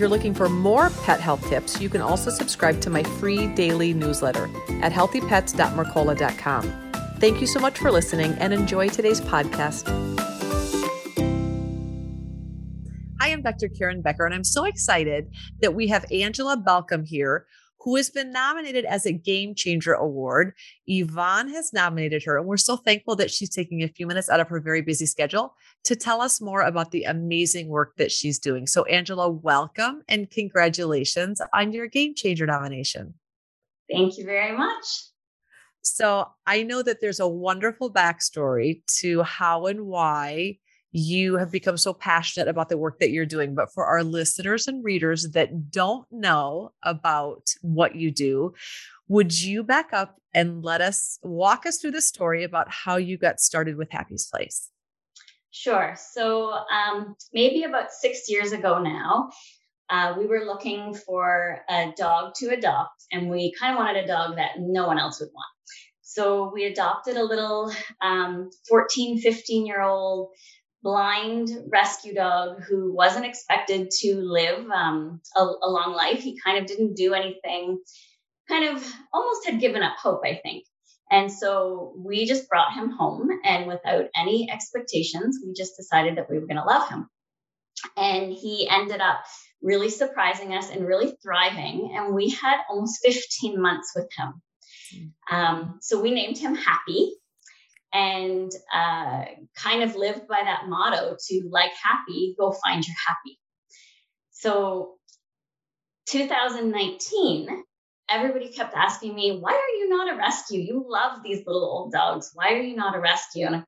You're looking for more pet health tips, you can also subscribe to my free daily newsletter at healthypets.mercola.com. Thank you so much for listening and enjoy today's podcast. Hi, I'm Dr. Karen Becker, and I'm so excited that we have Angela Balcom here, who has been nominated as a Game Changer Award. Yvonne has nominated her, and we're so thankful that she's taking a few minutes out of her very busy schedule to tell us more about the amazing work that she's doing. So, Angela, welcome and congratulations on your Game Changer nomination. Thank you very much. So, I know that there's a wonderful backstory to how and why you have become so passionate about the work that you're doing. But for our listeners and readers that don't know about what you do, would you back up and let us walk us through the story about how you got started with Happy's Place? Sure. So, um, maybe about six years ago now, uh, we were looking for a dog to adopt, and we kind of wanted a dog that no one else would want. So, we adopted a little um, 14, 15 year old blind rescue dog who wasn't expected to live um, a, a, long life. He kind of didn't do anything, kind of almost had given up hope, I think. And so we just brought him home, and without any expectations, we just decided that we were going to love him. And he ended up really surprising us and really thriving. And we had almost 15 months with him. Hmm. Um, so we named him Happy and uh, kind of lived by that motto to like happy, go find your happy. So 2019, everybody kept asking me, why are you not a rescue? You love these little old dogs. Why are you not a rescue? And I,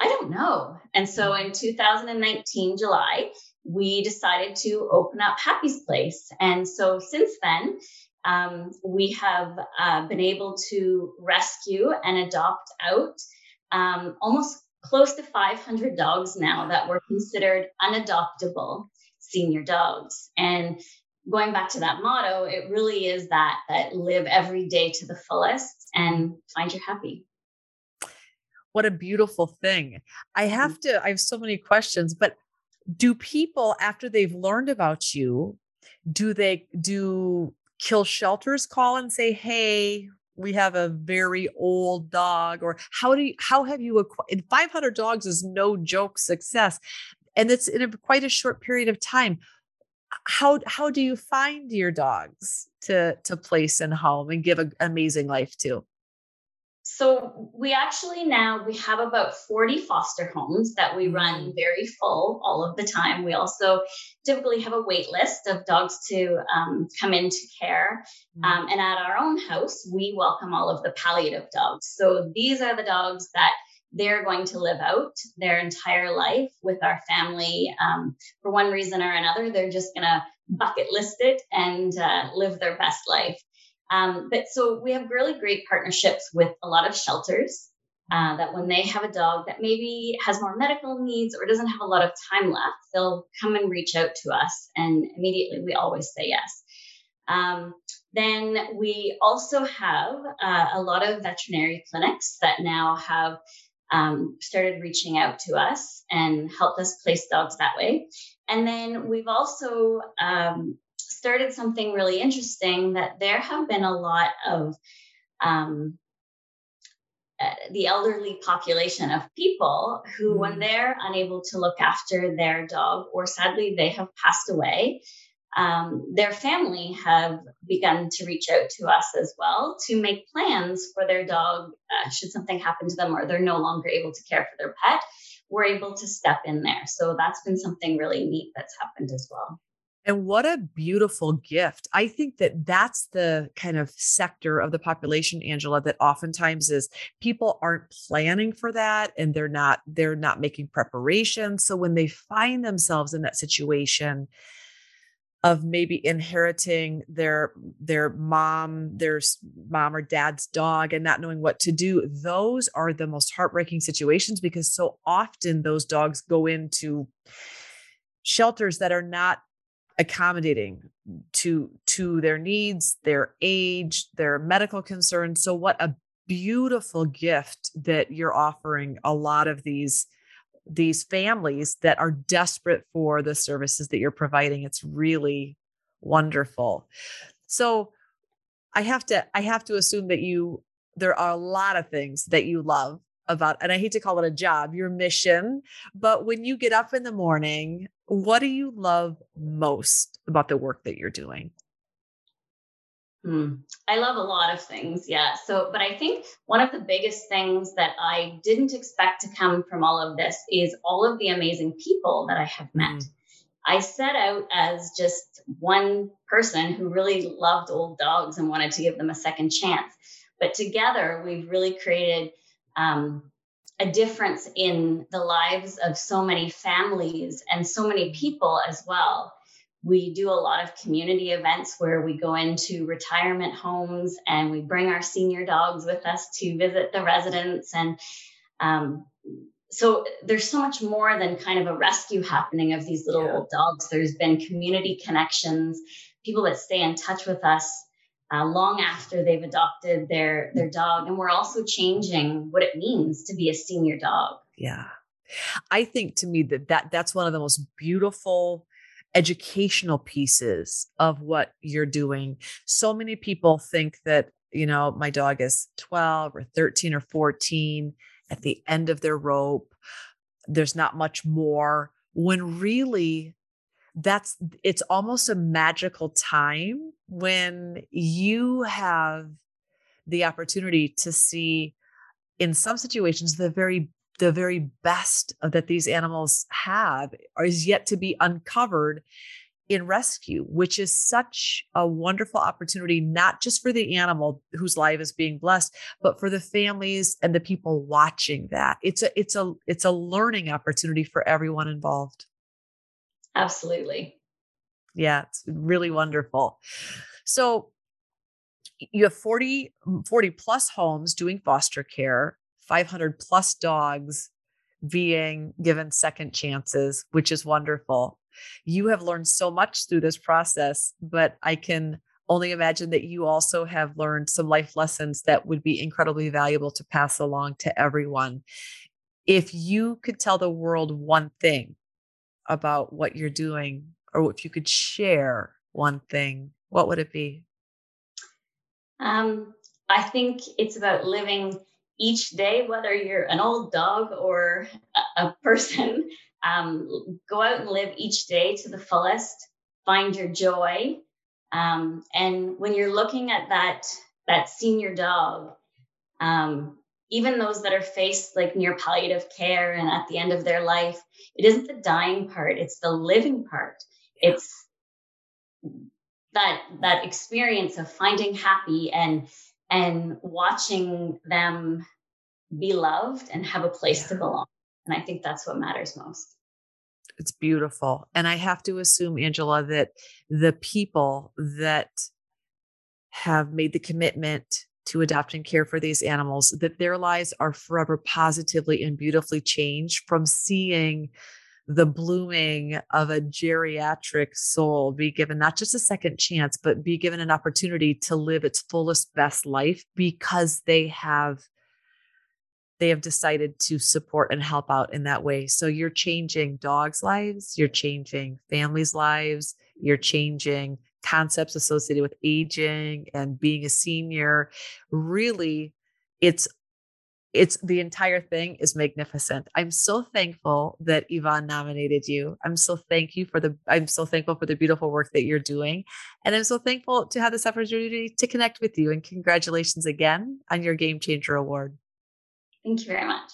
I don't know. And so in 2019, July, we decided to open up Happy's Place. And so since then, um, we have uh, been able to rescue and adopt out um, almost close to 500 dogs now that were considered unadoptable senior dogs. And going back to that motto, it really is that that live every day to the fullest and find your happy. What a beautiful thing. I have mm. to, I have so many questions, but do people after they've learned about you, do they do kill shelters call and say, "Hey, we have a very old dog or how do you how have you acquired 500 dogs is no joke success and it's in a, quite a short period of time. How how do you find your dogs to to place in home and give an amazing life to so we actually now we have about 40 foster homes that we run very full all of the time. We also typically have a wait list of dogs to um, come into care. Mm. um, and at our own house we welcome all of the palliative dogs. So these are the dogs that they're going to live out their entire life with our family. Um, for one reason or another they're just going to bucket list it and uh, live their best life um, but so we have really great partnerships with a lot of shelters uh, that when they have a dog that maybe has more medical needs or doesn't have a lot of time left, they'll come and reach out to us. And immediately we always say yes. Um, then we also have uh, a lot of veterinary clinics that now have um, started reaching out to us and helped us place dogs that way. And then we've also um, started something really interesting that there have been a lot of um, uh, the elderly population of people who, mm. when they're unable to look after their dog, or sadly they have passed away, um, their family have begun to reach out to us as well to make plans for their dog uh, should something happen to them or they're no longer able to care for their pet. We're able to step in there. So that's been something really neat that's happened as well. And what a beautiful gift. I think that that's the kind of sector of the population, Angela, that oftentimes is people aren't planning for that and they're not they're not making preparations. So when they find themselves in that situation, of maybe inheriting their their mom their mom or dad's dog and not knowing what to do those are the most heartbreaking situations because so often those dogs go into shelters that are not accommodating to to their needs their age their medical concerns. So what a beautiful gift that you're offering a lot of these these families that are desperate for the services that you're providing. It's really wonderful. So i have to i have to assume that you there are a lot of things that you love about and i hate to call it a job your mission but when you get up in the morning what do you love most about the work that you're doing Mm. I love a lot of things, yeah. So, but I think one of the biggest things that I didn't expect to come from all of this is all of the amazing people that I have met. Mm. I set out as just one person who really loved old dogs and wanted to give them a second chance. But together, we've really created um, a difference in the lives of so many families and so many people as well. We do a lot of community events where we go into retirement homes and we bring our senior dogs with us to visit the residents. And um, so there's so much more than kind of a rescue happening of these little yeah. dogs. There's been community connections, people that stay in touch with us uh, long after they've adopted their their dog, and we're also changing what it means to be a senior dog. Yeah, I think to me that that that's one of the most beautiful educational pieces of what you're doing. So many people think that, you know, my dog is 12 or 13 or 14 at the end of their rope. There's not much more when really that's it's almost a magical time when you have the opportunity to see in some situations the very the very best that these animals have is yet to be uncovered in rescue, which is such a wonderful opportunity, not just for the animal whose life is being blessed, but for the families and the people watching that. It's a it's a it's a learning opportunity for everyone involved. Absolutely. Yeah, it's really wonderful. So you have 40 40 plus homes doing foster care 500 plus dogs being given second chances, which is wonderful. You have learned so much through this process, but I can only imagine that you also have learned some life lessons that would be incredibly valuable to pass along to everyone. If you could tell the world one thing about what you're doing, or if you could share one thing, what would it be? Um, I think it's about living each day, whether you're an old dog or a person, um, go out and live each day to the fullest, find your joy. Um, and when you're looking at that, that senior dog, um, even those that are faced like near palliative care and at the end of their life, it isn't the dying part, it's the living part. It's that that experience of finding happy and and watching them be loved and have a place yeah. to belong. And I think that's what matters most. It's beautiful. And I have to assume, Angela, that the people that have made the commitment to adopt and care for these animals, that their lives are forever positively and beautifully changed from seeing the blooming of a geriatric soul be given not just a second chance, but be given an opportunity to live its fullest, best life because they have they have decided to support and help out in that way. So you're changing dogs' lives, you're changing families' lives, you're changing concepts associated with aging and being a senior. Really, it's it's the entire thing is magnificent. I'm so thankful that Yvonne nominated you. I'm so thank you for the I'm so thankful for the beautiful work that you're doing. And I'm so thankful to have this opportunity to connect with you. And congratulations again on your Game Changer Award. Thank you very much.